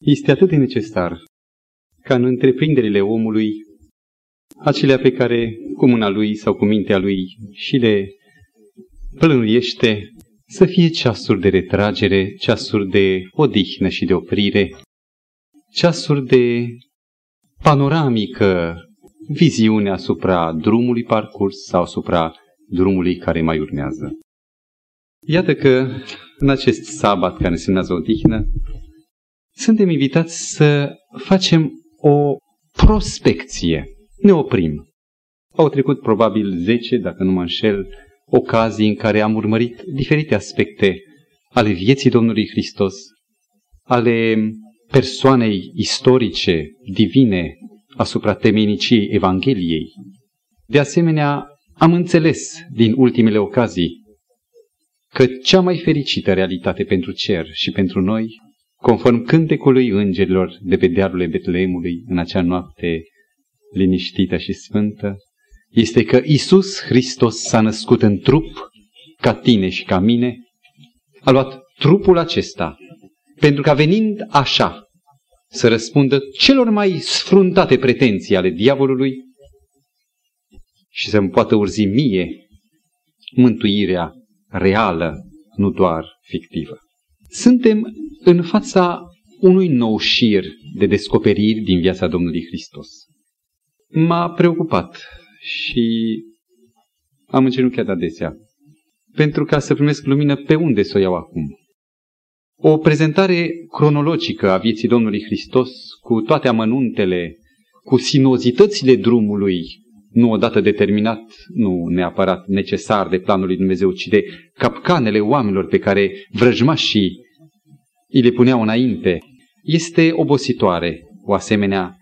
Este atât de necesar ca în întreprinderile omului, acelea pe care cu mâna lui sau cu mintea lui și le plănuiește, să fie ceasuri de retragere, ceasuri de odihnă și de oprire, ceasuri de panoramică, viziune asupra drumului parcurs sau asupra drumului care mai urmează. Iată că în acest sabat care însemnează odihnă, suntem invitați să facem o prospecție. Ne oprim. Au trecut probabil 10, dacă nu mă înșel, ocazii în care am urmărit diferite aspecte ale vieții Domnului Hristos, ale persoanei istorice, divine, asupra temeniciei Evangheliei. De asemenea, am înțeles din ultimele ocazii că cea mai fericită realitate pentru cer și pentru noi, conform cântecului îngerilor de pe dealurile Betleemului în acea noapte liniștită și sfântă, este că Isus Hristos s-a născut în trup, ca tine și ca mine, a luat trupul acesta, pentru că venind așa să răspundă celor mai sfruntate pretenții ale diavolului și să-mi poată urzi mie mântuirea reală, nu doar fictivă. Suntem în fața unui nou șir de descoperiri din viața Domnului Hristos. M-a preocupat și am încercat adesea pentru ca să primesc lumină pe unde să o iau acum. O prezentare cronologică a vieții Domnului Hristos cu toate amănuntele, cu sinozitățile drumului, nu odată determinat, nu neapărat necesar de planul lui Dumnezeu, ci de capcanele oamenilor pe care vrăjmașii îi le puneau înainte, este obositoare o asemenea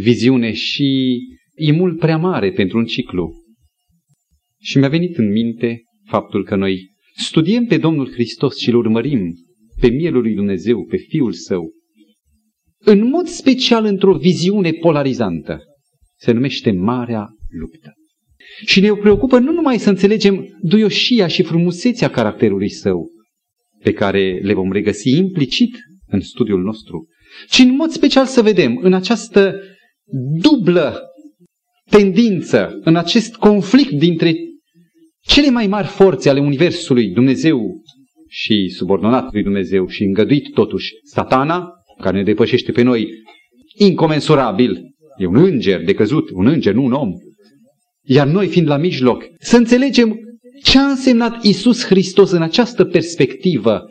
viziune și e mult prea mare pentru un ciclu. Și mi-a venit în minte faptul că noi studiem pe Domnul Hristos și îl urmărim pe mielul lui Dumnezeu, pe Fiul Său, în mod special într-o viziune polarizantă. Se numește Marea Luptă. Și ne preocupă nu numai să înțelegem duioșia și frumusețea caracterului său, pe care le vom regăsi implicit în studiul nostru, ci în mod special să vedem în această dublă tendință, în acest conflict dintre cele mai mari forțe ale Universului, Dumnezeu și subordonat lui Dumnezeu și îngăduit totuși satana, care ne depășește pe noi incomensurabil, e un înger decăzut, un înger, nu un om, iar noi fiind la mijloc, să înțelegem ce a însemnat Isus Hristos în această perspectivă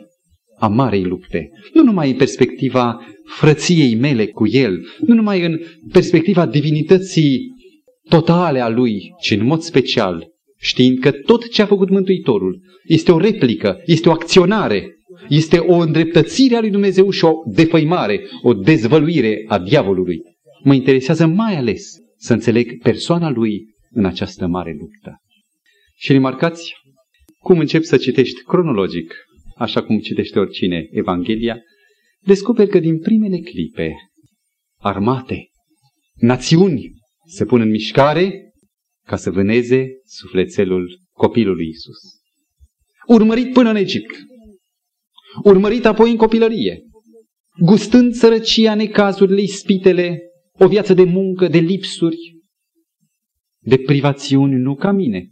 a marei lupte. Nu numai în perspectiva frăției mele cu El, nu numai în perspectiva divinității totale a Lui, ci în mod special știind că tot ce a făcut Mântuitorul este o replică, este o acționare, este o îndreptățire a lui Dumnezeu și o defăimare, o dezvăluire a diavolului. Mă interesează mai ales să înțeleg persoana lui în această mare luptă. Și remarcați cum încep să citești cronologic, așa cum citește oricine Evanghelia, descoperi că din primele clipe armate, națiuni se pun în mișcare ca să vâneze sufletelul copilului Isus. Urmărit până în Egipt. Urmărit apoi în copilărie. Gustând sărăcia, necazurile, ispitele, o viață de muncă, de lipsuri, de privațiuni, nu ca mine.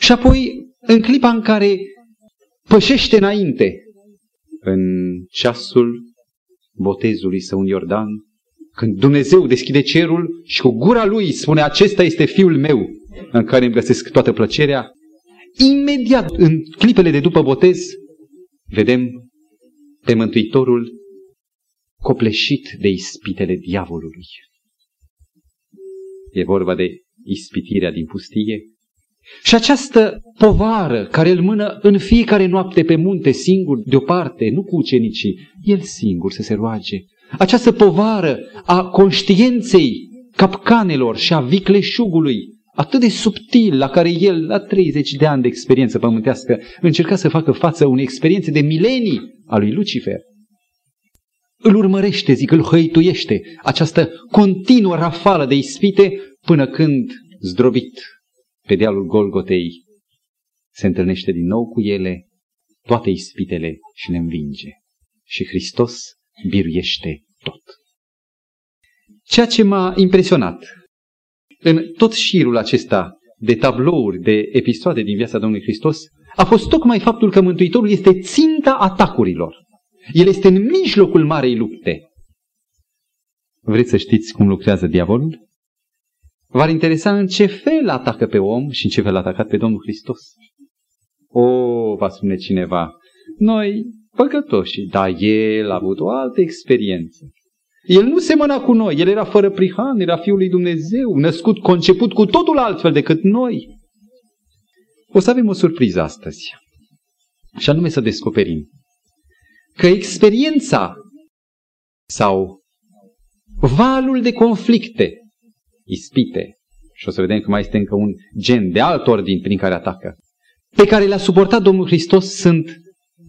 Și apoi, în clipa în care pășește înainte, în ceasul botezului său în Iordan, când Dumnezeu deschide cerul și cu gura lui spune acesta este fiul meu în care îmi găsesc toată plăcerea, imediat în clipele de după botez vedem pe Mântuitorul copleșit de ispitele diavolului. E vorba de ispitirea din pustie. Și această povară care îl mână în fiecare noapte pe munte singur, deoparte, nu cu ucenicii, el singur să se roage, această povară a conștiinței capcanelor și a vicleșugului, atât de subtil, la care el, la 30 de ani de experiență pământească, încerca să facă față unei experiențe de milenii a lui Lucifer. Îl urmărește, zic, îl hăituiește, această continuă rafală de ispite, până când, zdrobit pe dealul Golgotei, se întâlnește din nou cu ele, toate ispitele și le învinge. Și Hristos biruiește tot. Ceea ce m-a impresionat în tot șirul acesta de tablouri, de episoade din viața Domnului Hristos, a fost tocmai faptul că Mântuitorul este ținta atacurilor. El este în mijlocul marei lupte. Vreți să știți cum lucrează diavolul? V-ar interesa în ce fel atacă pe om și în ce fel a atacat pe Domnul Hristos. O, va spune cineva, noi păcătoși, dar el a avut o altă experiență. El nu semăna cu noi, el era fără prihan, era Fiul lui Dumnezeu, născut, conceput cu totul altfel decât noi. O să avem o surpriză astăzi, și anume să descoperim că experiența sau valul de conflicte, ispite, și o să vedem că mai este încă un gen de alt ordin prin care atacă, pe care le-a suportat Domnul Hristos sunt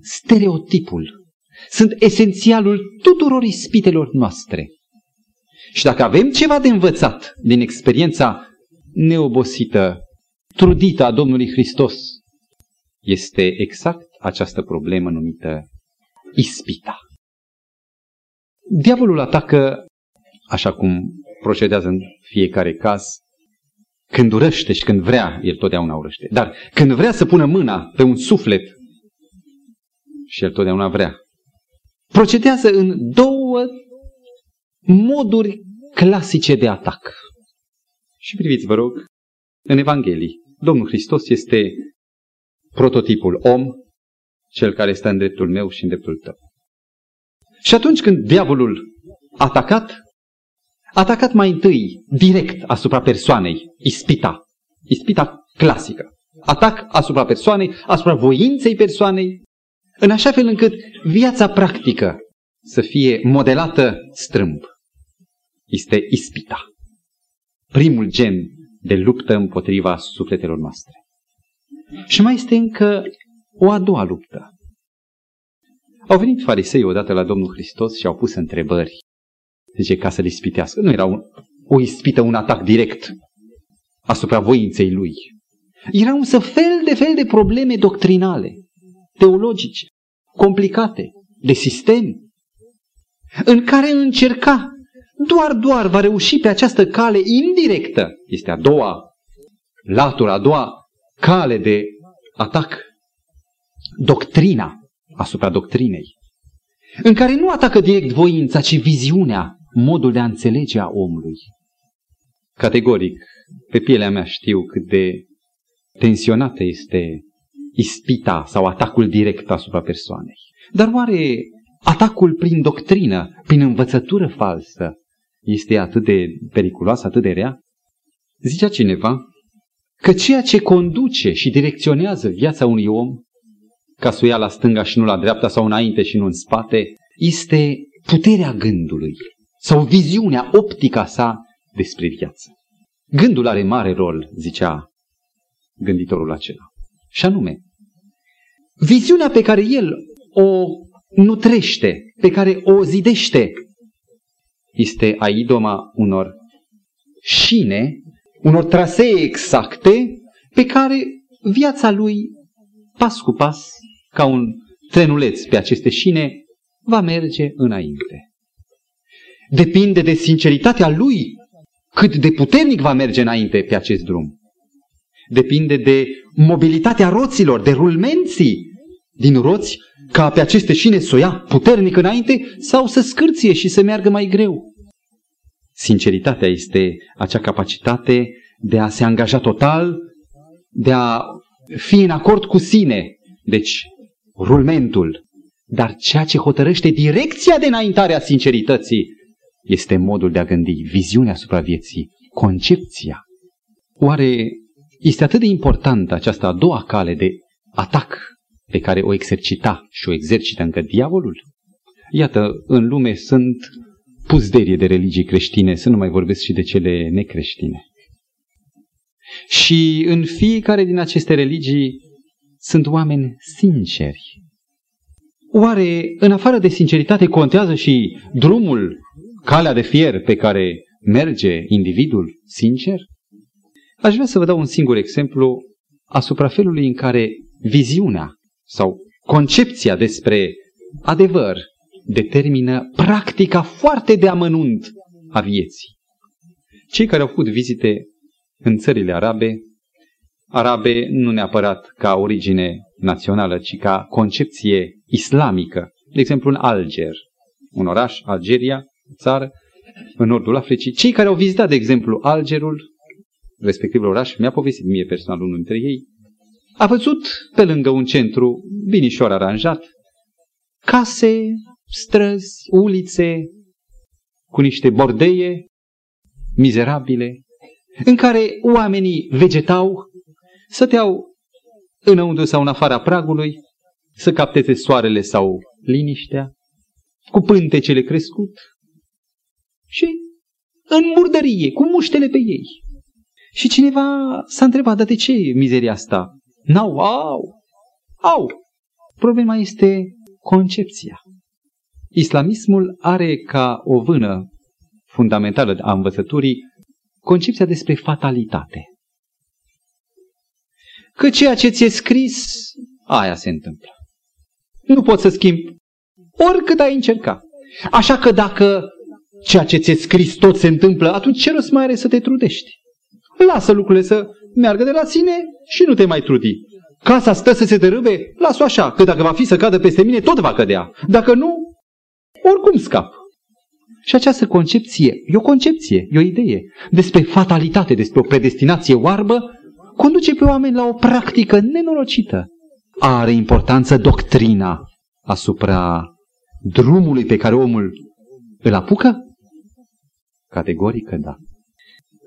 stereotipul sunt esențialul tuturor ispitelor noastre. Și dacă avem ceva de învățat din experiența neobosită, trudită a Domnului Hristos, este exact această problemă numită ispita. Diavolul atacă, așa cum procedează în fiecare caz, când urăște și când vrea, el totdeauna urăște. Dar când vrea să pună mâna pe un suflet, și el totdeauna vrea, procedează în două moduri clasice de atac. Și priviți, vă rog, în Evanghelii, Domnul Hristos este prototipul om, cel care stă în dreptul meu și în dreptul tău. Și atunci când diavolul a atacat, a atacat mai întâi direct asupra persoanei, ispita, ispita clasică. Atac asupra persoanei, asupra voinței persoanei, în așa fel încât viața practică să fie modelată strâmb. Este ispita. Primul gen de luptă împotriva sufletelor noastre. Și mai este încă o a doua luptă. Au venit farisei odată la Domnul Hristos și au pus întrebări. Zice, ca să-l ispitească. Nu era un, o ispită, un atac direct asupra voinței lui. Era însă fel de fel de probleme doctrinale teologice, complicate, de sistem, în care încerca, doar, doar va reuși pe această cale indirectă, este a doua latură, a doua cale de atac, doctrina asupra doctrinei, în care nu atacă direct voința, ci viziunea, modul de a înțelege a omului. Categoric, pe pielea mea știu cât de tensionată este ispita sau atacul direct asupra persoanei. Dar oare atacul prin doctrină, prin învățătură falsă, este atât de periculoasă, atât de rea? Zicea cineva că ceea ce conduce și direcționează viața unui om, ca să o ia la stânga și nu la dreapta sau înainte și nu în spate, este puterea gândului sau viziunea, optica sa despre viață. Gândul are mare rol, zicea gânditorul acela. Și anume, viziunea pe care el o nutrește, pe care o zidește, este a idoma unor șine, unor trasee exacte pe care viața lui, pas cu pas, ca un trenuleț pe aceste șine, va merge înainte. Depinde de sinceritatea lui cât de puternic va merge înainte pe acest drum depinde de mobilitatea roților, de rulmenții din roți, ca pe aceste șine să o ia puternic înainte sau să scârție și să meargă mai greu. Sinceritatea este acea capacitate de a se angaja total, de a fi în acord cu sine. Deci, rulmentul. Dar ceea ce hotărăște direcția de înaintare a sincerității este modul de a gândi, viziunea asupra vieții, concepția. Oare este atât de importantă această a doua cale de atac pe care o exercita și o exercită încă diavolul? Iată, în lume sunt puzderie de religii creștine, să nu mai vorbesc și de cele necreștine. Și în fiecare din aceste religii sunt oameni sinceri. Oare, în afară de sinceritate, contează și drumul, calea de fier pe care merge individul sincer? Aș vrea să vă dau un singur exemplu asupra felului în care viziunea sau concepția despre adevăr, determină practica foarte de amănunt a vieții. Cei care au făcut vizite în țările arabe, arabe nu neapărat ca origine națională, ci ca concepție islamică. De exemplu, în Alger, un oraș, Algeria, țară, în nordul Africii. Cei care au vizitat, de exemplu, Algerul, respectivul oraș, mi-a povestit mie personal unul dintre ei, a văzut pe lângă un centru binișor aranjat, case, străzi, ulițe, cu niște bordeie mizerabile, în care oamenii vegetau, stăteau înăuntru sau în afara pragului, să capteze soarele sau liniștea, cu pântecele crescut și în murdărie, cu muștele pe ei. Și cineva s-a întrebat, dar de ce mizeria asta? N-au, au, au. Problema este concepția. Islamismul are ca o vână fundamentală a învățăturii concepția despre fatalitate. Că ceea ce ți-e scris, aia se întâmplă. Nu poți să schimbi oricât ai încerca. Așa că dacă ceea ce ți-e scris tot se întâmplă, atunci ce rost mai are să te trudești? Lasă lucrurile să meargă de la sine și nu te mai trudi. Casa stă să se dărâbe? Las-o așa, că dacă va fi să cadă peste mine, tot va cădea. Dacă nu, oricum scap. Și această concepție, e o concepție, e o idee despre fatalitate, despre o predestinație oarbă, conduce pe oameni la o practică nenorocită. Are importanță doctrina asupra drumului pe care omul îl apucă? Categorică da.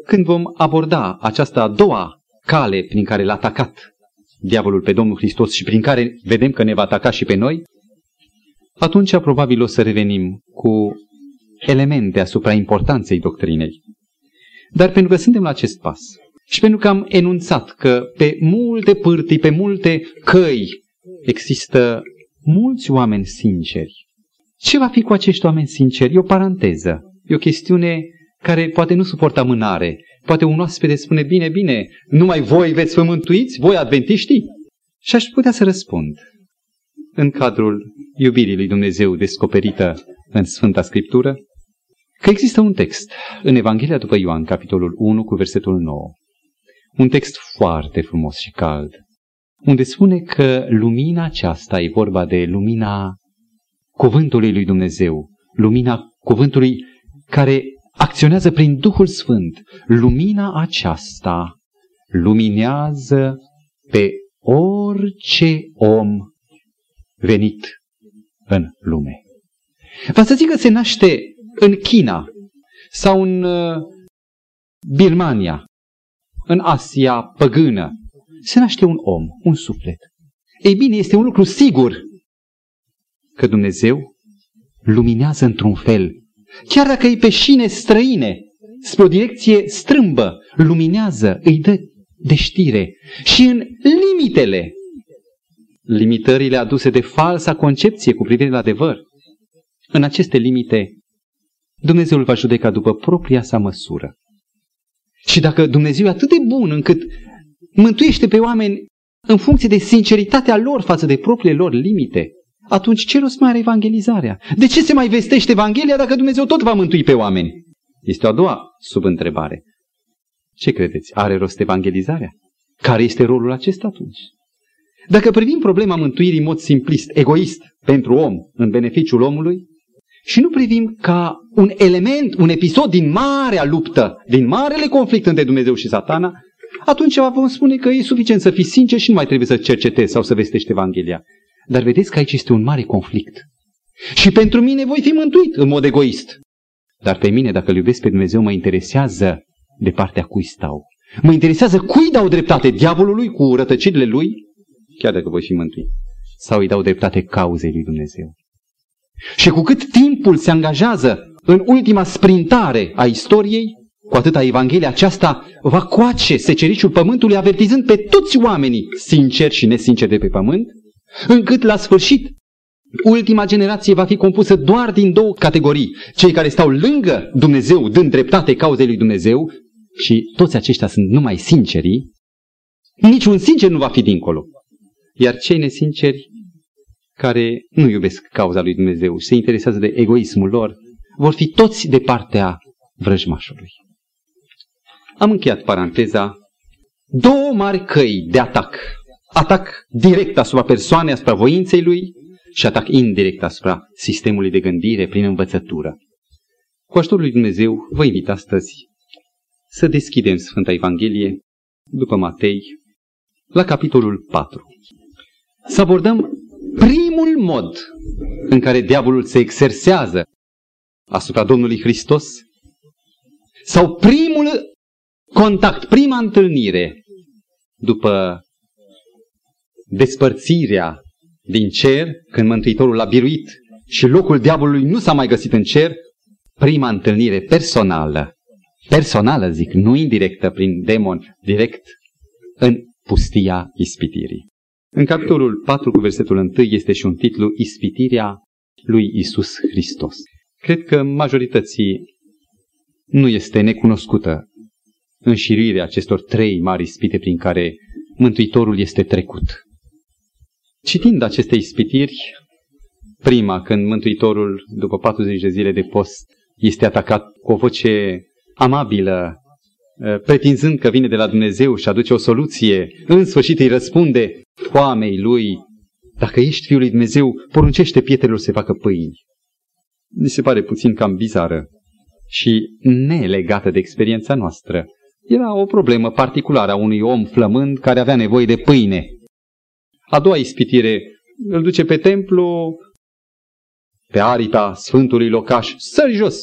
Când vom aborda această a doua cale prin care l-a atacat diavolul pe Domnul Hristos și prin care vedem că ne va ataca și pe noi, atunci probabil o să revenim cu elemente asupra importanței doctrinei. Dar pentru că suntem la acest pas și pentru că am enunțat că pe multe pârtii, pe multe căi există mulți oameni sinceri. Ce va fi cu acești oameni sinceri? E o paranteză. E o chestiune care poate nu suportă amânare. Poate un oaspete spune, bine, bine, numai voi veți fi mântuiți, voi adventiștii? Și aș putea să răspund în cadrul iubirii lui Dumnezeu descoperită în Sfânta Scriptură, că există un text în Evanghelia după Ioan, capitolul 1, cu versetul 9. Un text foarte frumos și cald, unde spune că lumina aceasta e vorba de lumina cuvântului lui Dumnezeu, lumina cuvântului care acționează prin Duhul Sfânt. Lumina aceasta luminează pe orice om venit în lume. Va să zic că se naște în China sau în uh, Birmania, în Asia păgână, se naște un om, un suflet. Ei bine, este un lucru sigur că Dumnezeu luminează într-un fel, chiar dacă e pe șine străine, spre o direcție strâmbă, luminează, îi dă de știre și în limitele, limitările aduse de falsa concepție cu privire la adevăr, în aceste limite, Dumnezeu îl va judeca după propria sa măsură. Și dacă Dumnezeu e atât de bun încât mântuiește pe oameni în funcție de sinceritatea lor față de propriile lor limite, atunci ce rost mai are evangelizarea? De ce se mai vestește Evanghelia dacă Dumnezeu tot va mântui pe oameni? Este o a doua subîntrebare. Ce credeți? Are rost evangelizarea? Care este rolul acesta atunci? Dacă privim problema mântuirii în mod simplist, egoist, pentru om, în beneficiul omului, și nu privim ca un element, un episod din marea luptă, din marele conflict între Dumnezeu și satana, atunci vom spune că e suficient să fii sincer și nu mai trebuie să cercetezi sau să vestești Evanghelia. Dar vedeți că aici este un mare conflict. Și pentru mine voi fi mântuit în mod egoist. Dar pe mine, dacă îl iubesc pe Dumnezeu, mă interesează de partea cui stau. Mă interesează cui dau dreptate, diavolului cu rătăcirile lui, chiar dacă voi fi mântuit, sau îi dau dreptate cauzei lui Dumnezeu. Și cu cât timpul se angajează în ultima sprintare a istoriei, cu atâta Evanghelia aceasta va coace secericiul pământului, avertizând pe toți oamenii, sinceri și nesinceri de pe pământ, încât la sfârșit ultima generație va fi compusă doar din două categorii. Cei care stau lângă Dumnezeu, dând dreptate cauzei lui Dumnezeu, și toți aceștia sunt numai sincerii, niciun sincer nu va fi dincolo. Iar cei nesinceri care nu iubesc cauza lui Dumnezeu și se interesează de egoismul lor, vor fi toți de partea vrăjmașului. Am încheiat paranteza. Două mari căi de atac. Atac direct asupra persoanei, asupra voinței lui și atac indirect asupra sistemului de gândire prin învățătură. Cu ajutorul lui Dumnezeu vă invit astăzi să deschidem Sfânta Evanghelie după Matei la capitolul 4. Să abordăm primul mod în care diavolul se exersează asupra Domnului Hristos sau primul contact, prima întâlnire după despărțirea din cer, când Mântuitorul l-a biruit și locul diavolului nu s-a mai găsit în cer, prima întâlnire personală, personală zic, nu indirectă prin demon, direct în pustia ispitirii. În capitolul 4 cu versetul 1 este și un titlu Ispitirea lui Isus Hristos. Cred că majorității nu este necunoscută înșiruirea acestor trei mari ispite prin care Mântuitorul este trecut. Citind aceste ispitiri, prima, când Mântuitorul, după 40 de zile de post, este atacat cu o voce amabilă, eh, pretinzând că vine de la Dumnezeu și aduce o soluție, în sfârșit îi răspunde foamei lui, dacă ești Fiul lui Dumnezeu, poruncește pietrelor să facă pâini. Mi se pare puțin cam bizară și nelegată de experiența noastră. Era o problemă particulară a unui om flămând care avea nevoie de pâine. A doua ispitire îl duce pe templu, pe aripa Sfântului Locaș, sări jos.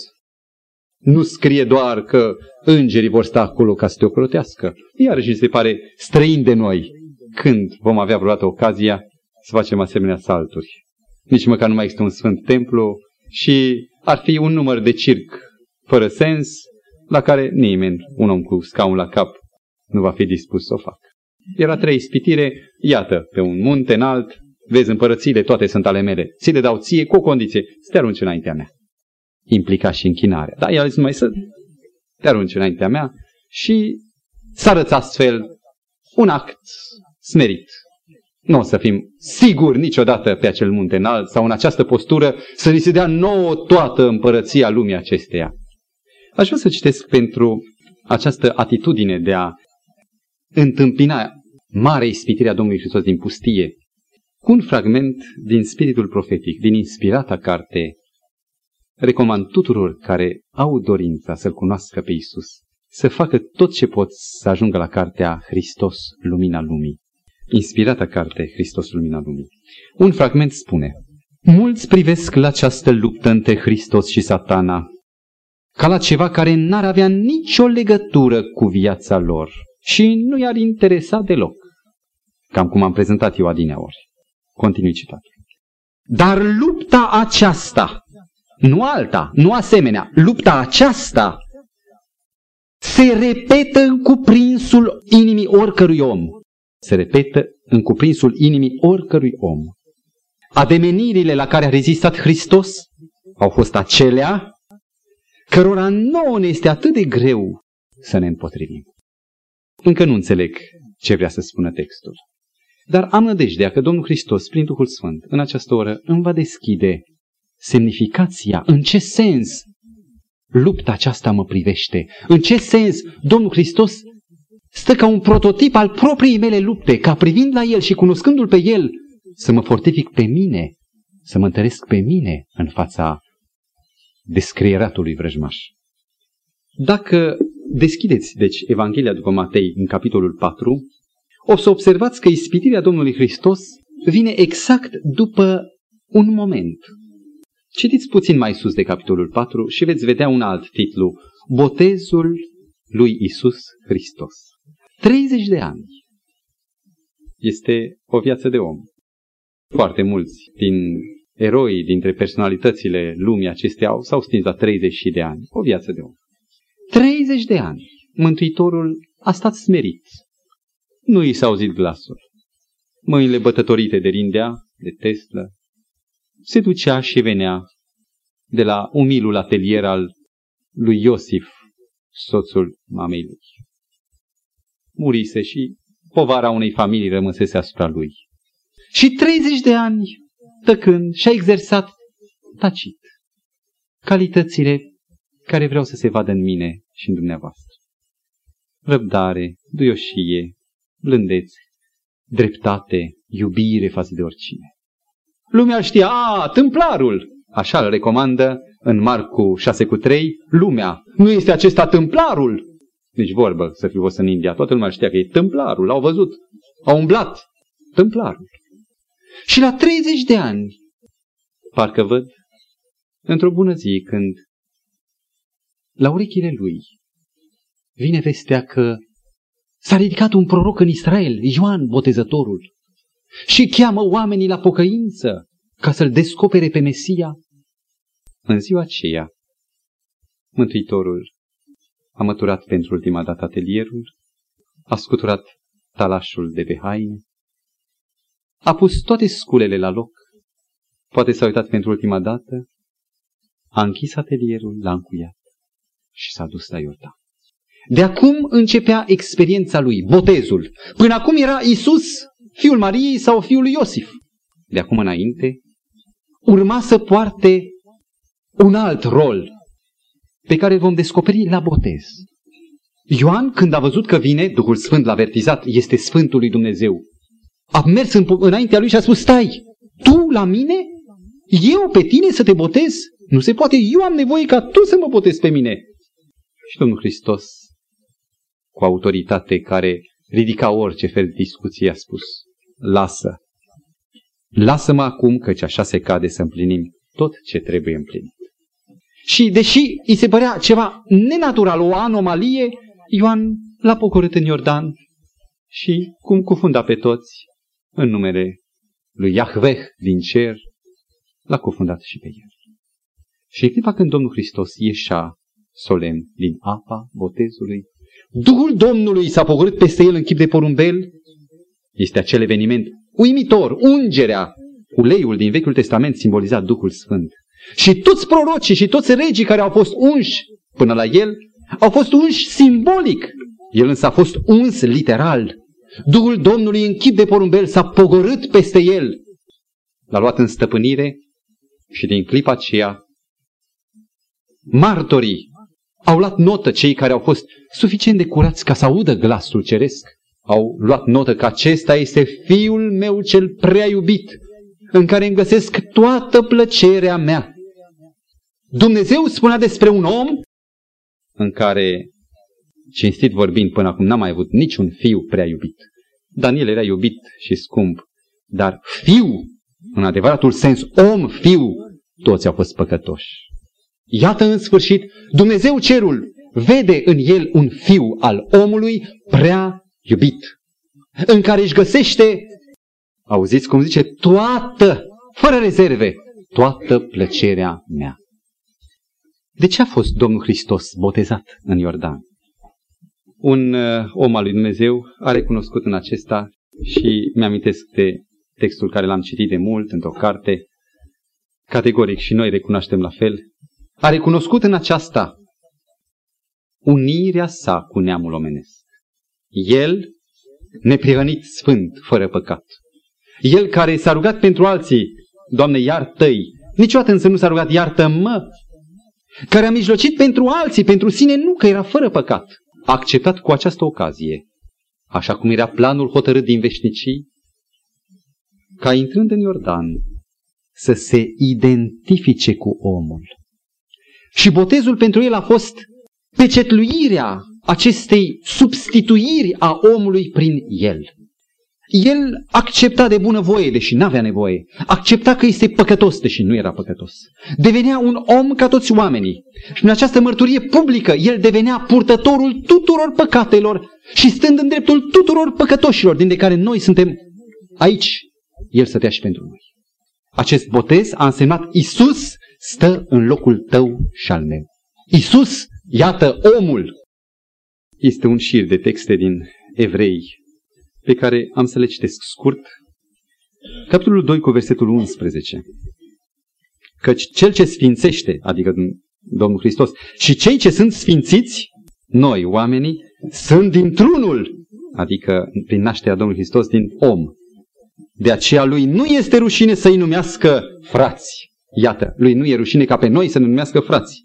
Nu scrie doar că îngerii vor sta acolo ca să te ocrotească. Iarăși se pare străin de noi. Când vom avea vreodată ocazia să facem asemenea salturi? Nici măcar nu mai există un sfânt templu și ar fi un număr de circ fără sens la care nimeni, un om cu scaun la cap, nu va fi dispus să o facă. Era trei ispitire, iată, pe un munte înalt, vezi împărățiile, toate sunt ale mele, ți le dau ție cu o condiție, să te arunci înaintea mea. Implica și închinarea. Dar el a zis numai să te arunci înaintea mea și să arăți astfel un act smerit. Nu o să fim siguri niciodată pe acel munte înalt sau în această postură să ni se dea nouă toată împărăția lumii acesteia. Aș vrea să citesc pentru această atitudine de a întâmpina mare ispitirea Domnului Hristos din pustie, cu un fragment din spiritul profetic, din inspirata carte, recomand tuturor care au dorința să-L cunoască pe Isus, să facă tot ce pot să ajungă la cartea Hristos, Lumina Lumii. Inspirata carte Hristos, Lumina Lumii. Un fragment spune, Mulți privesc la această luptă între Hristos și satana ca la ceva care n-ar avea nicio legătură cu viața lor și nu i-ar interesa deloc. Cam cum am prezentat eu adineori. Continui citatul. Dar lupta aceasta, nu alta, nu asemenea, lupta aceasta se repetă în cuprinsul inimii oricărui om. Se repetă în cuprinsul inimii oricărui om. Ademenirile la care a rezistat Hristos au fost acelea cărora nouă ne este atât de greu să ne împotrivim. Încă nu înțeleg ce vrea să spună textul. Dar am nădejdea că Domnul Hristos, prin Duhul Sfânt, în această oră îmi va deschide semnificația, în ce sens lupta aceasta mă privește, în ce sens Domnul Hristos stă ca un prototip al propriei mele lupte, ca privind la El și cunoscându-L pe El, să mă fortific pe mine, să mă întăresc pe mine în fața descrieratului vrăjmaș. Dacă deschideți, deci, Evanghelia după Matei în capitolul 4, o să observați că ispitirea Domnului Hristos vine exact după un moment. Citiți puțin mai sus de capitolul 4 și veți vedea un alt titlu, Botezul lui Isus Hristos. 30 de ani. Este o viață de om. Foarte mulți din eroii dintre personalitățile lumii acestea au, s-au stins la 30 de ani. O viață de om. 30 de ani. Mântuitorul a stat smerit. Nu i s-a auzit glasul. Mâinile bătătorite de rindea, de Tesla. Se ducea și venea de la umilul atelier al lui Iosif, soțul mamei lui. Murise și povara unei familii rămăsese asupra lui. Și 30 de ani tăcând și a exersat tacit calitățile care vreau să se vadă în mine și în dumneavoastră. Răbdare, duioșie, blândețe, dreptate, iubire față de oricine. Lumea știa, a, tâmplarul, așa îl recomandă în Marcu 6 cu 3, lumea. Nu este acesta tâmplarul? Deci vorbă să fi fost în India, toată lumea știa că e tâmplarul, l-au văzut, au umblat, tâmplarul. Și la 30 de ani, parcă văd, într-o bună zi, când la urechile lui vine vestea că s-a ridicat un proroc în Israel, Ioan Botezătorul, și cheamă oamenii la pocăință ca să-l descopere pe Mesia. În ziua aceea, Mântuitorul a măturat pentru ultima dată atelierul, a scuturat talașul de pe haine, a pus toate sculele la loc, poate s-a uitat pentru ultima dată, a închis atelierul, l-a încuiat și s-a dus la Iordan. De acum începea experiența lui, botezul. Până acum era Isus, fiul Mariei sau fiul lui Iosif. De acum înainte, urma să poarte un alt rol pe care îl vom descoperi la botez. Ioan, când a văzut că vine, Duhul Sfânt l-a avertizat, este Sfântul lui Dumnezeu. A mers în, înaintea lui și a spus, stai, tu la mine? Eu pe tine să te botez? Nu se poate, eu am nevoie ca tu să mă botezi pe mine. Și Domnul Hristos, cu autoritate care ridica orice fel de discuție, a spus, lasă, lasă-mă acum, căci așa se cade să împlinim tot ce trebuie împlinit. Și deși îi se părea ceva nenatural, o anomalie, Ioan l-a pocorât în Iordan și, cum cufunda pe toți, în numele lui Yahweh din cer, l-a cufundat și pe el. Și în clipa când Domnul Hristos ieșea solemn din apa botezului, Duhul Domnului s-a pogorât peste el în chip de porumbel. Este acel eveniment uimitor, ungerea. Uleiul din Vechiul Testament simboliza Duhul Sfânt. Și toți prorocii și toți regii care au fost unși până la el, au fost unși simbolic. El însă a fost uns literal. Duhul Domnului în chip de porumbel s-a pogorât peste el. L-a luat în stăpânire și din clipa aceea martorii au luat notă cei care au fost suficient de curați ca să audă glasul ceresc. Au luat notă că acesta este fiul meu cel prea iubit, în care îmi găsesc toată plăcerea mea. Dumnezeu spunea despre un om în care, cinstit vorbind, până acum n-a mai avut niciun fiu prea iubit. Daniel era iubit și scump, dar fiu, în adevăratul sens, om, fiu, toți au fost păcătoși. Iată în sfârșit, Dumnezeu cerul vede în el un fiu al omului prea iubit, în care își găsește, auziți cum zice, toată, fără rezerve, toată plăcerea mea. De ce a fost Domnul Hristos botezat în Iordan? Un uh, om al lui Dumnezeu a recunoscut în acesta și mi-amintesc de textul care l-am citit de mult într-o carte, categoric și noi recunoaștem la fel, a recunoscut în aceasta unirea sa cu neamul omenesc. El, neprihănit sfânt, fără păcat. El care s-a rugat pentru alții, Doamne, iartă-i, niciodată însă nu s-a rugat, iartă-mă, care a mijlocit pentru alții, pentru sine nu, că era fără păcat. A acceptat cu această ocazie, așa cum era planul hotărât din veșnicii, ca intrând în Iordan, să se identifice cu omul. Și botezul pentru el a fost pecetluirea acestei substituiri a omului prin el. El accepta de bună voie, deși n-avea nevoie. Accepta că este păcătos, deși nu era păcătos. Devenea un om ca toți oamenii. Și în această mărturie publică, el devenea purtătorul tuturor păcatelor și stând în dreptul tuturor păcătoșilor, din de care noi suntem aici, el stătea și pentru noi. Acest botez a însemnat Isus stă în locul tău și al meu. Isus, iată omul. Este un șir de texte din Evrei pe care am să le citesc scurt. Capitolul 2 cu versetul 11. Căci cel ce sfințește, adică Domnul Hristos, și cei ce sunt sfințiți, noi, oamenii, sunt dintr-unul, adică prin nașterea Domnului Hristos din om, De aceea lui nu este rușine să-i numească frați. Iată, lui nu e rușine ca pe noi să ne numească frați.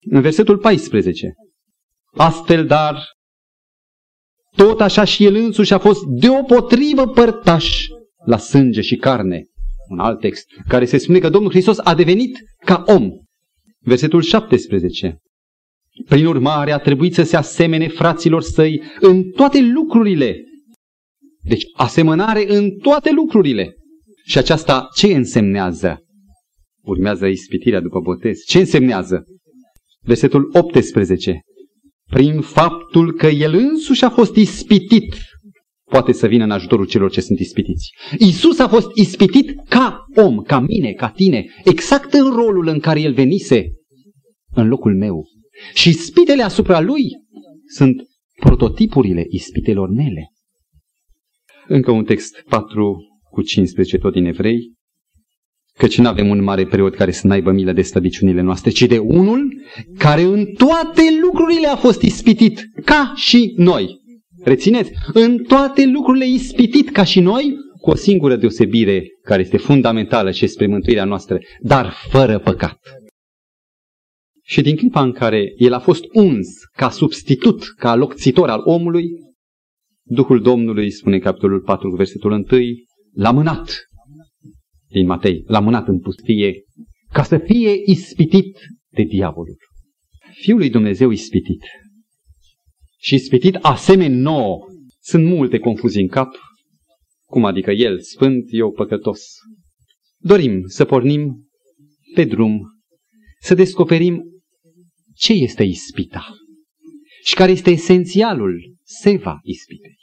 În versetul 14. Astfel, dar, tot așa și el însuși a fost deopotrivă părtaș la sânge și carne. Un alt text care se spune că Domnul Hristos a devenit ca om. Versetul 17. Prin urmare, a trebuit să se asemene fraților săi în toate lucrurile. Deci, asemănare în toate lucrurile. Și aceasta ce însemnează? Urmează ispitirea după botez. Ce însemnează? Versetul 18. Prin faptul că el însuși a fost ispitit, poate să vină în ajutorul celor ce sunt ispitiți. Isus a fost ispitit ca om, ca mine, ca tine, exact în rolul în care el venise în locul meu. Și ispitele asupra lui sunt prototipurile ispitelor mele. Încă un text 4 cu 15 tot din evrei. Căci nu avem un mare preot care să n-aibă milă de slăbiciunile noastre, ci de unul care în toate lucrurile a fost ispitit, ca și noi. Rețineți, în toate lucrurile ispitit ca și noi, cu o singură deosebire care este fundamentală și spre mântuirea noastră, dar fără păcat. Și din clipa în care el a fost uns ca substitut, ca locțitor al omului, Duhul Domnului, spune capitolul 4, versetul 1, l-a mânat din Matei, l-a mânat în pustie ca să fie ispitit de diavolul. Fiul lui Dumnezeu ispitit și ispitit asemenea nouă. Sunt multe confuzii în cap. Cum adică el sfânt, eu păcătos. Dorim să pornim pe drum, să descoperim ce este ispita și care este esențialul seva ispitei.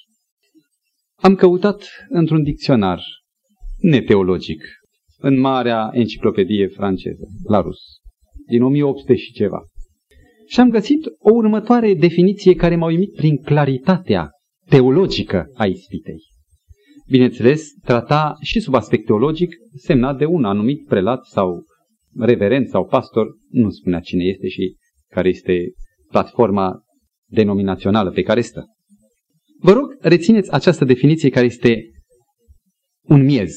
Am căutat într-un dicționar neteologic, în marea enciclopedie franceză, la rus, din 1800 și ceva. Și am găsit o următoare definiție care m-a uimit prin claritatea teologică a ispitei. Bineînțeles, trata și sub aspect teologic semnat de un anumit prelat sau reverent sau pastor, nu spunea cine este și care este platforma denominațională pe care stă. Vă rog, rețineți această definiție care este un miez.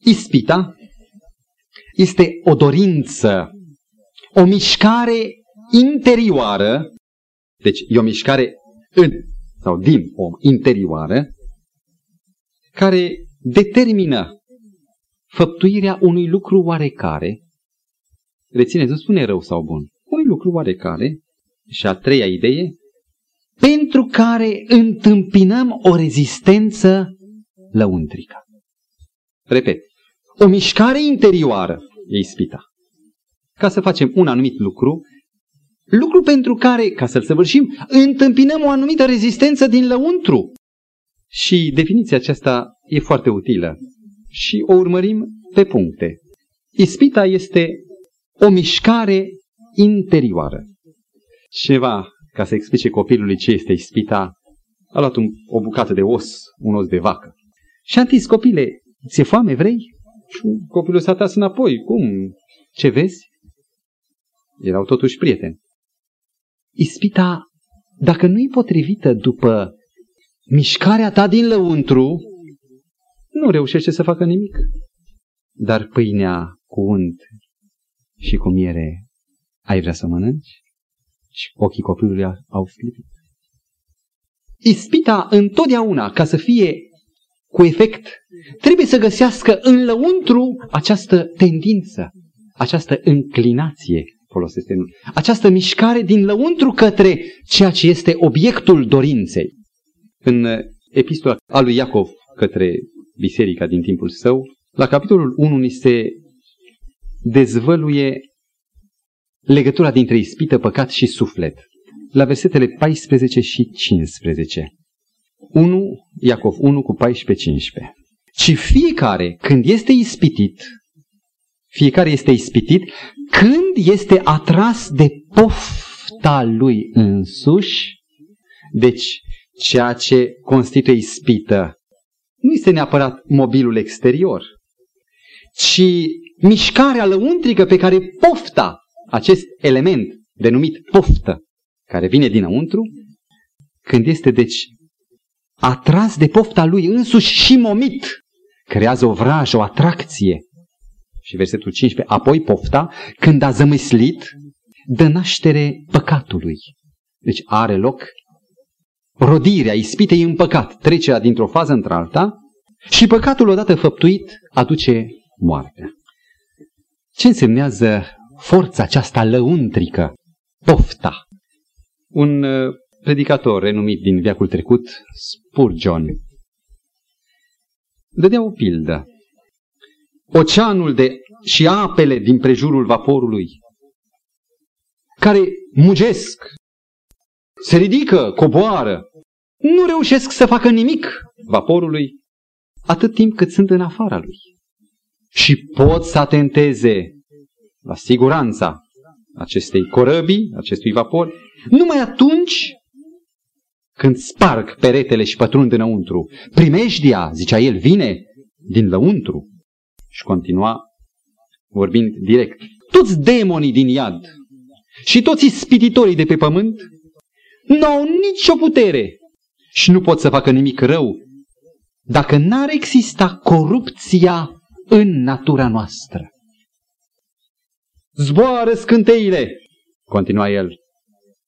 Ispita este o dorință, o mișcare interioară, deci e o mișcare în sau din om interioară, care determină făptuirea unui lucru oarecare, rețineți, nu spune rău sau bun, unui lucru oarecare, și a treia idee, pentru care întâmpinăm o rezistență lăuntrică. Repet, o mișcare interioară e ispita. Ca să facem un anumit lucru, lucru pentru care, ca să-l săvârșim, întâmpinăm o anumită rezistență din lăuntru. Și definiția aceasta e foarte utilă și o urmărim pe puncte. Ispita este o mișcare interioară. Ceva, ca să explice copilului ce este ispita, a luat un, o bucată de os, un os de vacă. Și a zis, copile, ți-e foame, vrei? Și copilul s-a tras înapoi. Cum? Ce vezi? Erau totuși prieteni. Ispita, dacă nu-i potrivită după mișcarea ta din lăuntru, nu reușește să facă nimic. Dar pâinea cu unt și cu miere ai vrea să mănânci? Și ochii copilului au sclipit. Ispita întotdeauna, ca să fie cu efect, trebuie să găsească în lăuntru această tendință, această înclinație, folosesc nu, această mișcare din lăuntru către ceea ce este obiectul dorinței. În epistola a lui Iacov către biserica din timpul său, la capitolul 1 ni se dezvăluie legătura dintre ispită, păcat și suflet. La versetele 14 și 15. 1, Iacov 1 cu 14-15. Ci fiecare, când este ispitit, fiecare este ispitit când este atras de pofta lui însuși, deci ceea ce constituie ispită nu este neapărat mobilul exterior, ci mișcarea lăuntrică pe care pofta, acest element denumit poftă, care vine dinăuntru, când este deci atras de pofta lui însuși și momit, creează o vrajă, o atracție. Și versetul 15, apoi pofta, când a zămislit, dă naștere păcatului. Deci are loc rodirea ispitei în păcat, trecerea dintr-o fază într-alta și păcatul odată făptuit aduce moartea. Ce însemnează forța aceasta lăuntrică, pofta? Un uh, predicator renumit din veacul trecut, Spurgeon, dădea o pildă. Oceanul de și apele din prejurul vaporului, care mugesc, se ridică, coboară, nu reușesc să facă nimic vaporului atât timp cât sunt în afara lui. Și pot să atenteze la siguranța acestei corăbii, acestui vapor, numai atunci când sparg peretele și pătrund înăuntru. Primejdia, zicea el, vine din lăuntru. Și continua vorbind direct. Toți demonii din iad și toți ispititorii de pe pământ nu au nicio putere și nu pot să facă nimic rău dacă n-ar exista corupția în natura noastră. Zboară scânteile, continua el,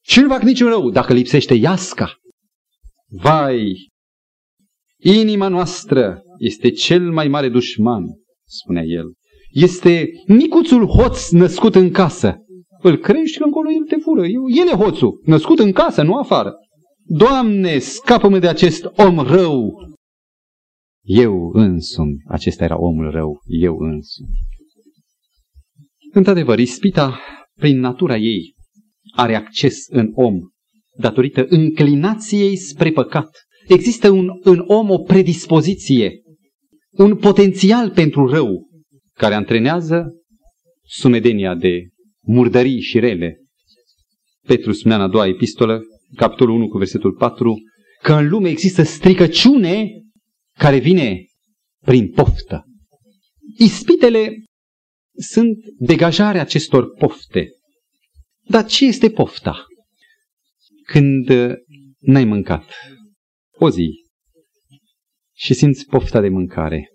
și nu fac niciun rău dacă lipsește iasca. Vai, inima noastră este cel mai mare dușman, spunea el. Este micuțul hoț născut în casă. Îl crești că încolo el te fură. El e hoțul, născut în casă, nu afară. Doamne, scapă-mă de acest om rău. Eu însumi, acesta era omul rău, eu însumi. Într-adevăr, ispita, prin natura ei, are acces în om datorită înclinației spre păcat. Există un, în om o predispoziție, un potențial pentru rău, care antrenează sumedenia de murdării și rele. Petru spunea în a doua epistolă, capitolul 1 cu versetul 4, că în lume există stricăciune care vine prin poftă. Ispitele sunt degajarea acestor pofte. Dar ce este pofta? Când uh, n-ai mâncat o zi și simți pofta de mâncare,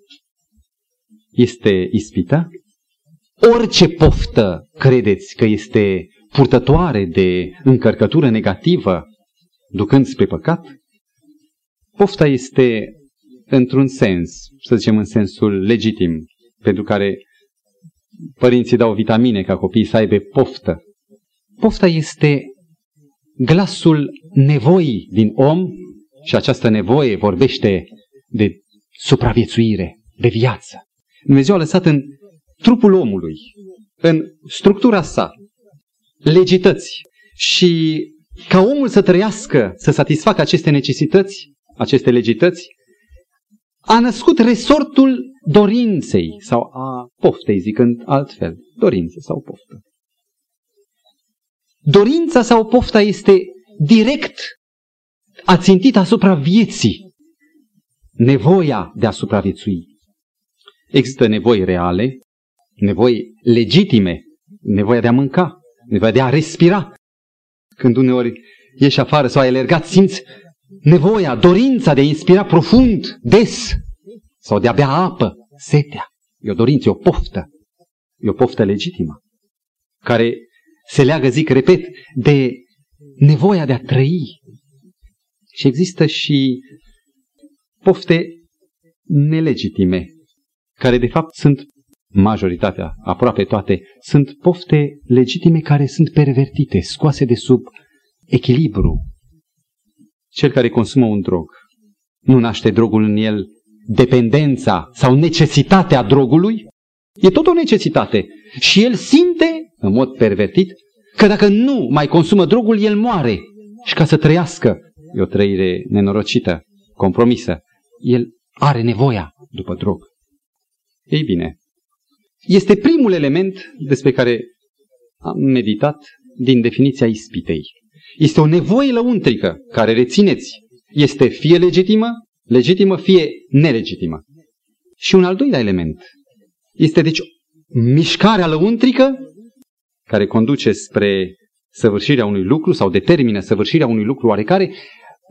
este ispita? Orice poftă credeți că este purtătoare de încărcătură negativă, ducând spre păcat? Pofta este, într-un sens, să zicem în sensul legitim, pentru care părinții dau vitamine ca copiii să aibă poftă. Pofta este glasul nevoii din om și această nevoie vorbește de supraviețuire, de viață. Dumnezeu a lăsat în trupul omului, în structura sa, legități și ca omul să trăiască, să satisfacă aceste necesități, aceste legități, a născut resortul dorinței sau a poftei, zicând altfel, dorință sau poftă. Dorința sau pofta este direct ațintită asupra vieții, nevoia de a supraviețui. Există nevoi reale, nevoi legitime, nevoia de a mânca, nevoia de a respira. Când uneori ieși afară sau ai alergat, simți nevoia, dorința de a inspira profund, des, sau de a bea apă, setea. E o dorință, e o poftă. E o poftă legitimă, care se leagă, zic, repet, de nevoia de a trăi. Și există și pofte nelegitime, care de fapt sunt majoritatea, aproape toate, sunt pofte legitime care sunt pervertite, scoase de sub echilibru. Cel care consumă un drog nu naște drogul în el dependența sau necesitatea drogului, e tot o necesitate. Și el simte, în mod pervertit, că dacă nu mai consumă drogul, el moare. Și ca să trăiască, e o trăire nenorocită, compromisă, el are nevoia după drog. Ei bine, este primul element despre care am meditat din definiția ispitei. Este o nevoie lăuntrică care, rețineți, este fie legitimă, legitimă, fie nelegitimă. Și un al doilea element este deci mișcarea lăuntrică care conduce spre săvârșirea unui lucru sau determină săvârșirea unui lucru oarecare,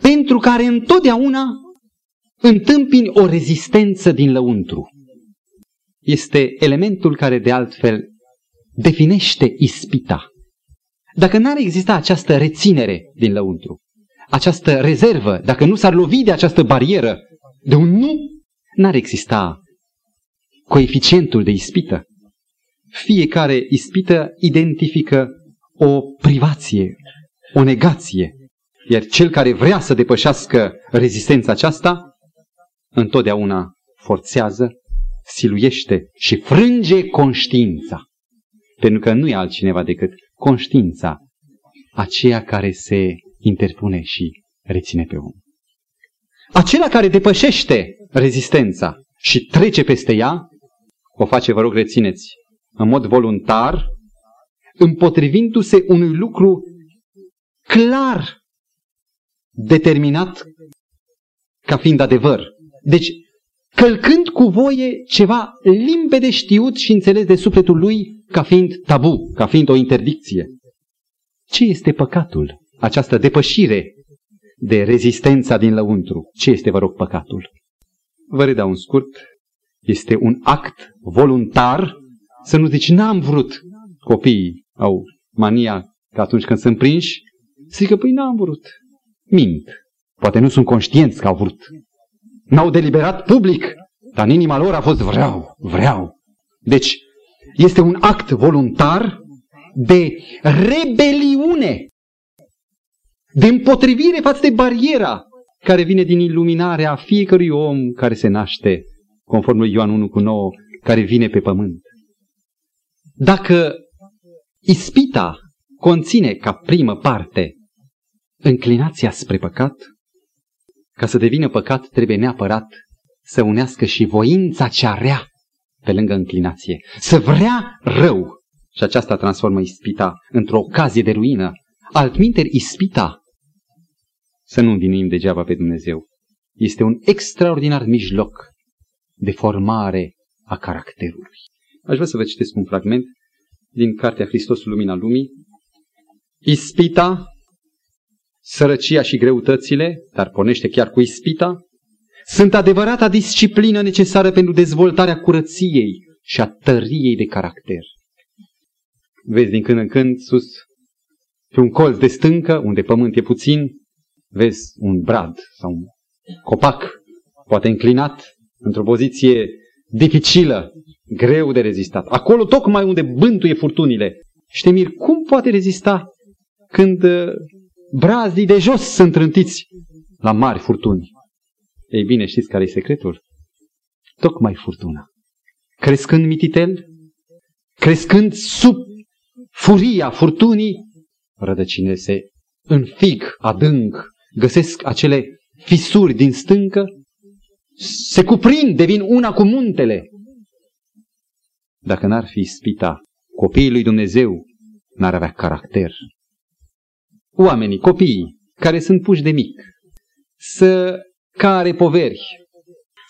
pentru care întotdeauna întâmpini o rezistență din lăuntru. Este elementul care de altfel definește ispita. Dacă n-ar exista această reținere din lăuntru, această rezervă, dacă nu s-ar lovi de această barieră, de un nu, n-ar exista coeficientul de ispită. Fiecare ispită identifică o privație, o negație. Iar cel care vrea să depășească rezistența aceasta, întotdeauna forțează, siluiește și frânge conștiința. Pentru că nu e altcineva decât conștiința, aceea care se interpune și reține pe om. Acela care depășește rezistența și trece peste ea, o face, vă rog, rețineți, în mod voluntar, împotrivindu-se unui lucru clar determinat ca fiind adevăr. Deci, călcând cu voie ceva limpede știut și înțeles de sufletul lui ca fiind tabu, ca fiind o interdicție. Ce este păcatul? Această depășire de rezistența din lăuntru. Ce este, vă rog, păcatul? Vă redau un scurt. Este un act voluntar să nu zici, n-am vrut. Copiii au mania că atunci când sunt prinși, zică, păi n-am vrut. Mint. Poate nu sunt conștienți că au vrut. N-au deliberat public, dar în inima lor a fost vreau, vreau. Deci, este un act voluntar de rebeliune, de împotrivire față de bariera care vine din iluminarea fiecărui om care se naște, conform lui Ioan 1 cu 9, care vine pe pământ. Dacă ispita conține ca primă parte înclinația spre păcat, ca să devină păcat trebuie neapărat să unească și voința cea rea pe lângă înclinație. Să vrea rău. Și aceasta transformă ispita într-o ocazie de ruină. Altminteri, ispita, să nu învinuim degeaba pe Dumnezeu, este un extraordinar mijloc de formare a caracterului. Aș vrea să vă citesc un fragment din Cartea Hristosul Lumina Lumii. Ispita, sărăcia și greutățile, dar pornește chiar cu ispita, sunt adevărata disciplină necesară pentru dezvoltarea curăției și a tăriei de caracter. Vezi din când în când sus, pe un colț de stâncă, unde pământ e puțin, vezi un brad sau un copac, poate înclinat, într-o poziție dificilă, greu de rezistat. Acolo tocmai unde bântuie furtunile. Și te miri, cum poate rezista când uh, brazii de jos sunt trântiți la mari furtuni? Ei bine, știți care e secretul? Tocmai furtuna. Crescând mititel, crescând sub furia furtunii, rădăcinile se înfig adânc, găsesc acele fisuri din stâncă, se cuprind, devin una cu muntele. Dacă n-ar fi spita copiii lui Dumnezeu, n-ar avea caracter. Oamenii, copiii, care sunt puși de mic, să care poveri,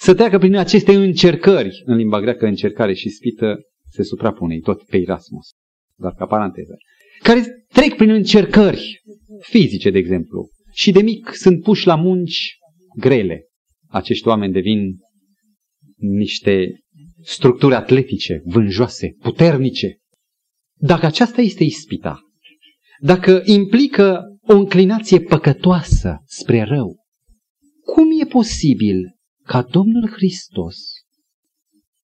să treacă prin aceste încercări, în limba greacă încercare și spită se suprapune tot pe Erasmus, doar ca paranteză, care trec prin încercări fizice, de exemplu, și de mic sunt puși la munci grele. Acești oameni devin niște structuri atletice, vânjoase, puternice. Dacă aceasta este ispita, dacă implică o înclinație păcătoasă spre rău, cum e posibil ca Domnul Hristos,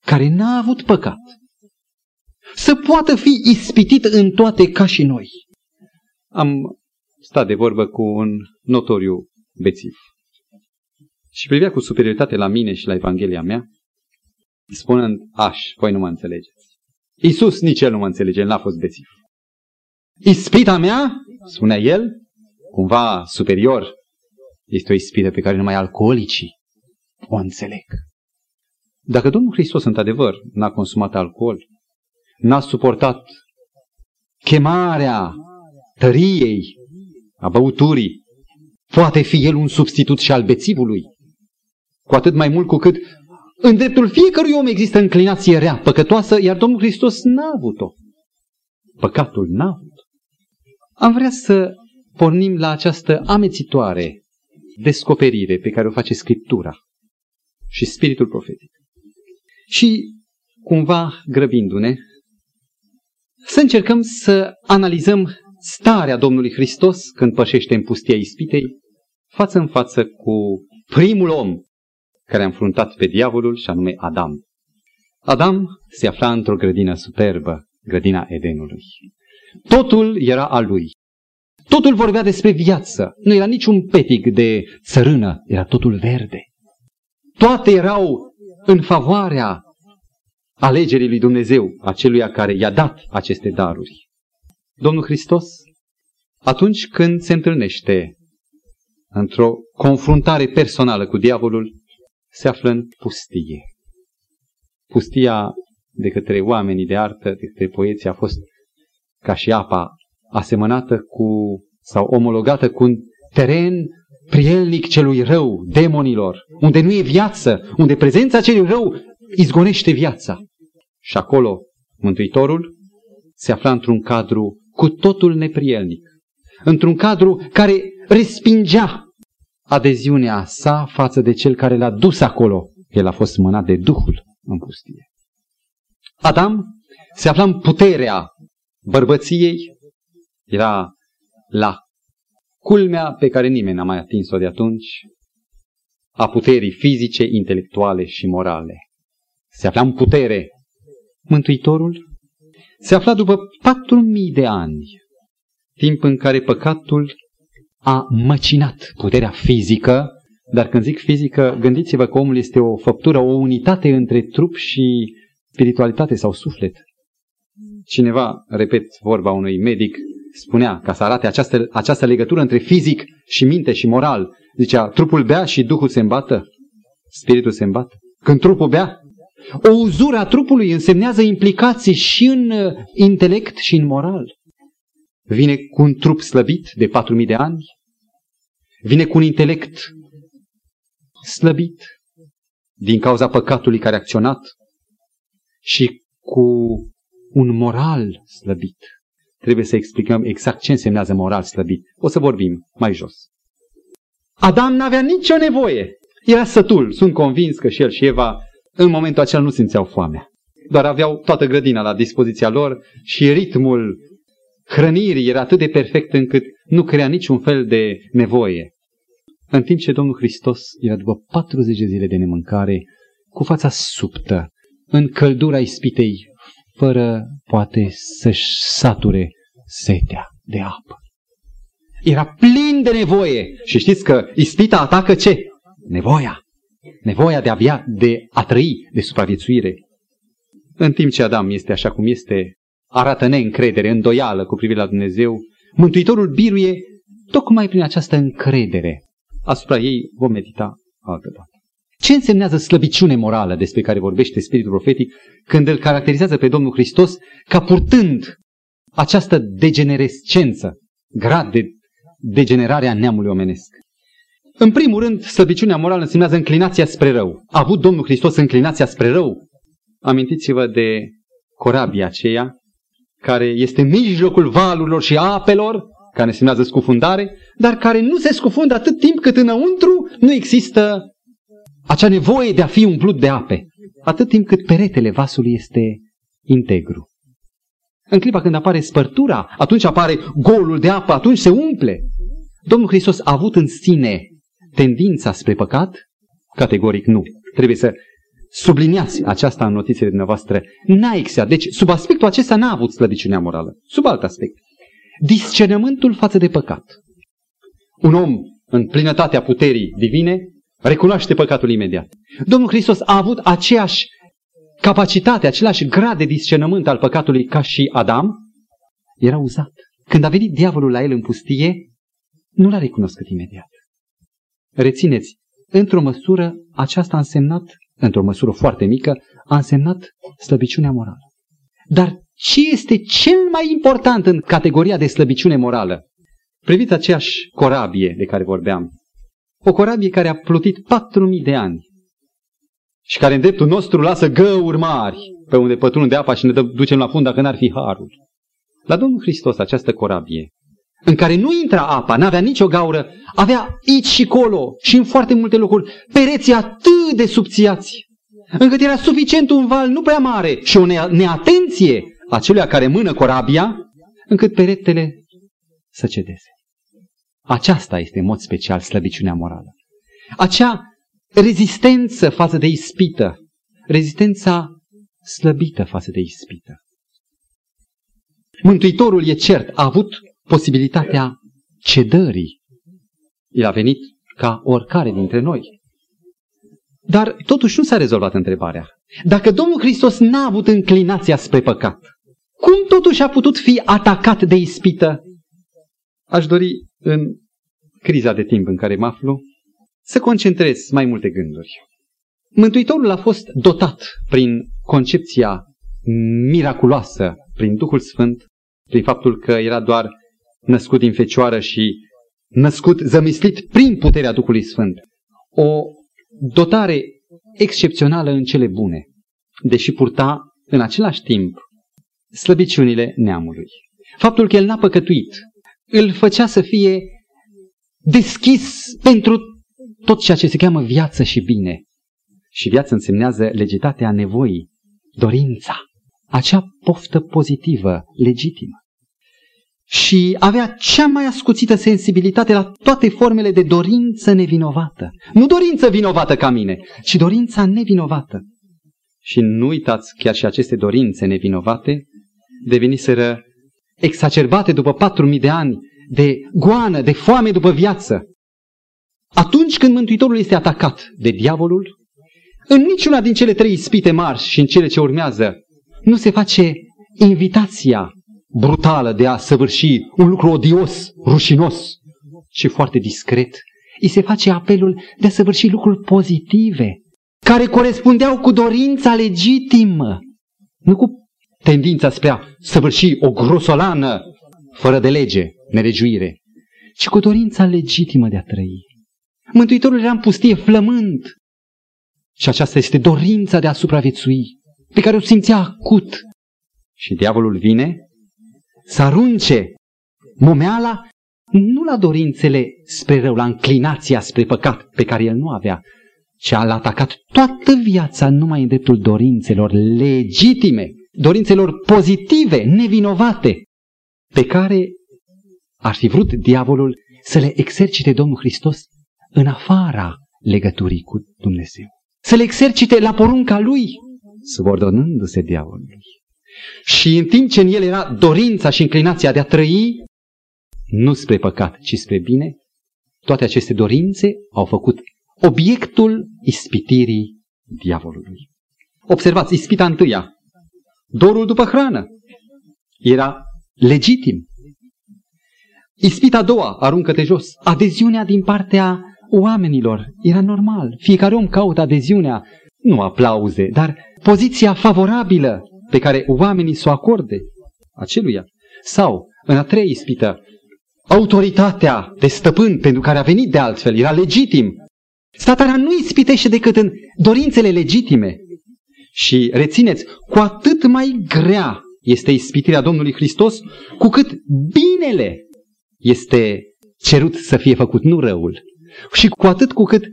care n-a avut păcat, să poată fi ispitit în toate ca și noi? Am stat de vorbă cu un notoriu bețiv și privea cu superioritate la mine și la Evanghelia mea, spunând, aș, voi nu mă înțelegeți. Iisus nici el nu mă înțelege, el n-a fost bețiv. Ispita mea, spunea el, cumva superior este o ispită pe care numai alcoolicii o înțeleg. Dacă Domnul Hristos, într-adevăr, n-a consumat alcool, n-a suportat chemarea tăriei, a băuturii, poate fi El un substitut și al bețivului. Cu atât mai mult cu cât în dreptul fiecărui om există înclinație rea, păcătoasă, iar Domnul Hristos n-a avut-o. Păcatul n-a avut. Am vrea să pornim la această amețitoare descoperire pe care o face Scriptura. și spiritul profetic. Și cumva grăbindu-ne, să încercăm să analizăm starea Domnului Hristos când pășește în pustia ispitei, față în față cu primul om care a înfruntat pe diavolul și anume Adam. Adam se afla într-o grădină superbă, grădina Edenului. Totul era al lui. Totul vorbea despre viață. Nu era niciun petic de țărână, era totul verde. Toate erau în favoarea alegerii lui Dumnezeu, aceluia care i-a dat aceste daruri. Domnul Hristos, atunci când se întâlnește într-o confruntare personală cu diavolul, se află în pustie. Pustia de către oamenii de artă, de către poeții, a fost ca și apa asemănată cu sau omologată cu un teren prielnic celui rău, demonilor, unde nu e viață, unde prezența celui rău izgonește viața. Și acolo Mântuitorul se afla într-un cadru cu totul neprielnic, într-un cadru care respingea adeziunea sa față de cel care l-a dus acolo. El a fost mânat de Duhul în pustie. Adam se afla în puterea bărbăției, era la culmea pe care nimeni n-a mai atins-o de atunci, a puterii fizice, intelectuale și morale. Se afla în putere. Mântuitorul se afla după patru mii de ani, timp în care păcatul a măcinat puterea fizică, dar când zic fizică, gândiți-vă că omul este o făptură, o unitate între trup și spiritualitate sau suflet. Cineva, repet vorba unui medic, spunea, ca să arate această, această legătură între fizic și minte și moral, zicea, trupul bea și duhul se îmbată, spiritul se îmbată. Când trupul bea, o uzură a trupului însemnează implicații și în uh, intelect și în moral. Vine cu un trup slăbit de 4.000 de ani, vine cu un intelect slăbit din cauza păcatului care a acționat și cu un moral slăbit. Trebuie să explicăm exact ce însemnează moral slăbit. O să vorbim mai jos. Adam n-avea nicio nevoie. Era sătul. Sunt convins că și el și Eva în momentul acela nu simțeau foamea. Doar aveau toată grădina la dispoziția lor și ritmul hrănirii era atât de perfect încât nu crea niciun fel de nevoie. În timp ce Domnul Hristos era după 40 de zile de nemâncare, cu fața subtă, în căldura ispitei, fără poate să-și sature setea de apă. Era plin de nevoie. Și știți că ispita atacă ce? Nevoia. Nevoia de a avea, de a trăi, de supraviețuire. În timp ce Adam este așa cum este, arată neîncredere, îndoială cu privire la Dumnezeu, Mântuitorul biruie tocmai prin această încredere. Asupra ei vom medita altă dată. Ce însemnează slăbiciune morală despre care vorbește Spiritul Profetic când îl caracterizează pe Domnul Hristos ca purtând această degenerescență, grad de degenerare a neamului omenesc? În primul rând, slăbiciunea morală însemnează înclinația spre rău. A avut Domnul Hristos înclinația spre rău? Amintiți-vă de corabia aceea care este în mijlocul valurilor și apelor, care însemnează scufundare, dar care nu se scufundă atât timp cât înăuntru nu există acea nevoie de a fi umplut de ape, atât timp cât peretele vasului este integru. În clipa când apare spărtura, atunci apare golul de apă, atunci se umple. Domnul Hristos a avut în sine tendința spre păcat? Categoric nu. Trebuie să subliniați aceasta în notițele dumneavoastră. N-a exia. Deci, sub aspectul acesta n-a avut slăbiciunea morală. Sub alt aspect. Discernământul față de păcat. Un om în plinătatea puterii divine recunoaște păcatul imediat. Domnul Hristos a avut aceeași capacitate, același grad de discernământ al păcatului ca și Adam. Era uzat. Când a venit diavolul la el în pustie, nu l-a recunoscut imediat. Rețineți, într-o măsură, aceasta a însemnat, într-o măsură foarte mică, a însemnat slăbiciunea morală. Dar ce este cel mai important în categoria de slăbiciune morală? Priviți aceeași corabie de care vorbeam. O corabie care a plutit patru mii de ani și care în dreptul nostru lasă găuri mari pe unde pătrunde apa și ne ducem la fund dacă n-ar fi harul. La Domnul Hristos această corabie în care nu intra apa, n-avea nicio gaură, avea aici și colo și în foarte multe locuri pereții atât de subțiați, încât era suficient un val nu prea mare și o neatenție a celui care mână corabia, încât peretele să cedeze. Aceasta este în mod special slăbiciunea morală. Acea rezistență față de ispită, rezistența slăbită față de ispită. Mântuitorul e cert, a avut posibilitatea cedării. El a venit ca oricare dintre noi. Dar totuși nu s-a rezolvat întrebarea. Dacă Domnul Hristos n-a avut înclinația spre păcat, cum totuși a putut fi atacat de ispită? Aș dori în criza de timp în care mă aflu să concentrez mai multe gânduri. Mântuitorul a fost dotat prin concepția miraculoasă, prin Duhul Sfânt, prin faptul că era doar născut din fecioară și născut, zămislit prin puterea Duhului Sfânt. O dotare excepțională în cele bune, deși purta în același timp slăbiciunile neamului. Faptul că el n-a păcătuit îl făcea să fie deschis pentru tot ceea ce se cheamă viață și bine. Și viață însemnează legitatea nevoii, dorința, acea poftă pozitivă, legitimă. Și avea cea mai ascuțită sensibilitate la toate formele de dorință nevinovată. Nu dorință vinovată ca mine, ci dorința nevinovată. Și nu uitați, chiar și aceste dorințe nevinovate deveniseră exacerbate după patru mii de ani de goană, de foame după viață. Atunci când Mântuitorul este atacat de diavolul, în niciuna din cele trei ispite mari și în cele ce urmează, nu se face invitația brutală de a săvârși un lucru odios, rușinos și foarte discret. Îi se face apelul de a săvârși lucruri pozitive, care corespundeau cu dorința legitimă, nu cu tendința spre a săvârși o grosolană fără de lege, neregiuire, ci cu dorința legitimă de a trăi. Mântuitorul era în pustie flămând și aceasta este dorința de a supraviețui, pe care o simțea acut. Și diavolul vine să arunce momeala nu la dorințele spre rău, la înclinația spre păcat pe care el nu avea, ci a atacat toată viața numai în dreptul dorințelor legitime, dorințelor pozitive, nevinovate, pe care ar fi vrut diavolul să le exercite Domnul Hristos în afara legăturii cu Dumnezeu. Să le exercite la porunca lui, subordonându-se diavolului. Și în timp ce în el era dorința și inclinația de a trăi, nu spre păcat, ci spre bine, toate aceste dorințe au făcut obiectul ispitirii diavolului. Observați, ispita întâia, dorul după hrană, era legitim. Ispita a doua, aruncă-te jos, adeziunea din partea oamenilor, era normal. Fiecare om caută adeziunea, nu aplauze, dar poziția favorabilă pe care oamenii să o acorde aceluia. Sau, în a treia ispită, autoritatea de stăpân pentru care a venit de altfel, era legitim. Satana nu ispitește decât în dorințele legitime. Și rețineți, cu atât mai grea este ispitirea Domnului Hristos, cu cât binele este cerut să fie făcut, nu răul. Și cu atât cu cât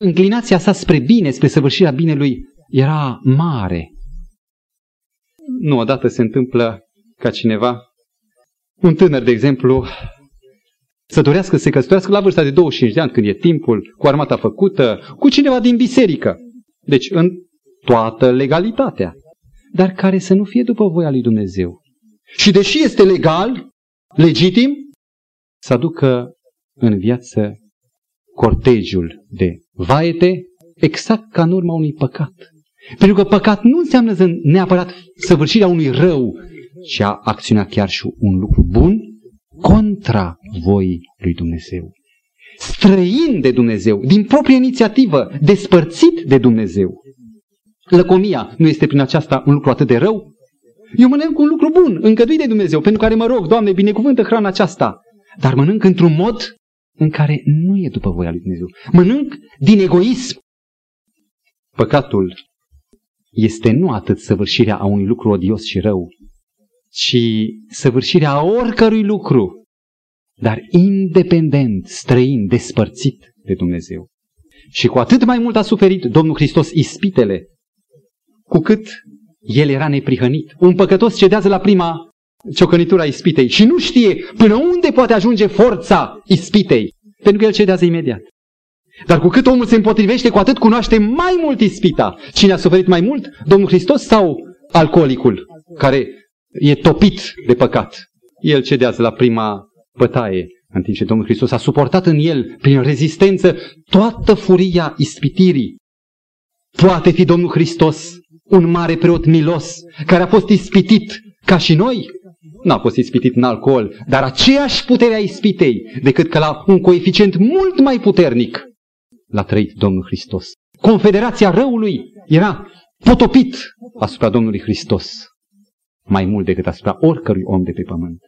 înclinația sa spre bine, spre săvârșirea binelui, era mare. Nu odată se întâmplă ca cineva, un tânăr, de exemplu, să dorească să se căsătorească la vârsta de 25 de ani, când e timpul, cu armata făcută, cu cineva din biserică. Deci în toată legalitatea. Dar care să nu fie după voia lui Dumnezeu. Și deși este legal, legitim, să aducă în viață cortegiul de vaete, exact ca în urma unui păcat. Pentru că păcat nu înseamnă neapărat săvârșirea unui rău, ci a acționa chiar și un lucru bun contra voii lui Dumnezeu. Străin de Dumnezeu, din proprie inițiativă, despărțit de Dumnezeu. Lăcomia nu este prin aceasta un lucru atât de rău? Eu mănânc un lucru bun, încăduit de Dumnezeu, pentru care mă rog, Doamne, binecuvântă hrana aceasta. Dar mănânc într-un mod în care nu e după voia lui Dumnezeu. Mănânc din egoism. Păcatul este nu atât săvârșirea a unui lucru odios și rău, ci săvârșirea a oricărui lucru dar independent, străin, despărțit de Dumnezeu. Și cu atât mai mult a suferit Domnul Hristos ispitele, cu cât el era neprihănit. Un păcătos cedează la prima ciocănitura ispitei și nu știe până unde poate ajunge forța ispitei, pentru că el cedează imediat. Dar cu cât omul se împotrivește, cu atât cunoaște mai mult ispita. Cine a suferit mai mult? Domnul Hristos sau alcoolicul, care e topit de păcat? El cedează la prima bătaie, în timp ce Domnul Hristos a suportat în el, prin rezistență, toată furia ispitirii. Poate fi Domnul Hristos un mare preot milos, care a fost ispitit ca și noi? N-a fost ispitit în alcool, dar aceeași putere a ispitei, decât că la un coeficient mult mai puternic l-a trăit Domnul Hristos. Confederația răului era potopit asupra Domnului Hristos, mai mult decât asupra oricărui om de pe pământ.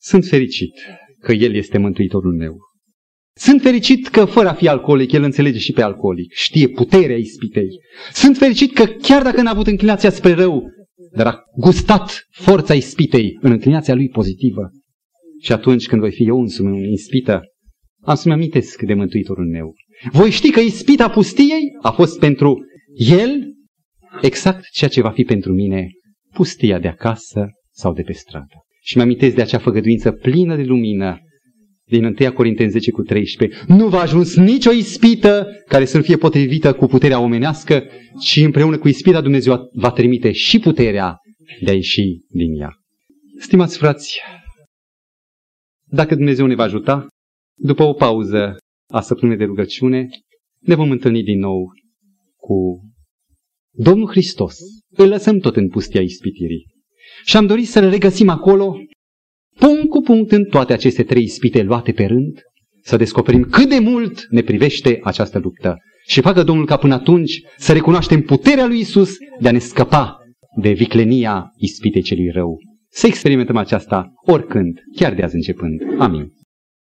Sunt fericit că El este Mântuitorul meu. Sunt fericit că fără a fi alcoolic, El înțelege și pe alcoolic, știe puterea ispitei. Sunt fericit că chiar dacă n-a avut înclinația spre rău, dar a gustat forța ispitei în înclinația lui pozitivă. Și atunci când voi fi eu însumi în ispită, am să-mi amintesc de Mântuitorul meu. Voi ști că ispita pustiei a fost pentru el exact ceea ce va fi pentru mine pustia de acasă sau de pe stradă. Și mi-amintesc de acea făgăduință plină de lumină din 1 Corinteni 10 cu 13. Nu va ajuns nicio ispită care să nu fie potrivită cu puterea omenească, ci împreună cu ispita Dumnezeu va trimite și puterea de a ieși din ea. Stimați frați, dacă Dumnezeu ne va ajuta, după o pauză a săptămânii de rugăciune, ne vom întâlni din nou cu Domnul Hristos. Îl lăsăm tot în pustia ispitirii. Și am dorit să-L regăsim acolo, punct cu punct în toate aceste trei ispite luate pe rând, să descoperim cât de mult ne privește această luptă. Și facă Domnul ca până atunci să recunoaștem puterea lui Isus de a ne scăpa de viclenia ispitei celui rău. Să experimentăm aceasta oricând, chiar de azi începând. Amin.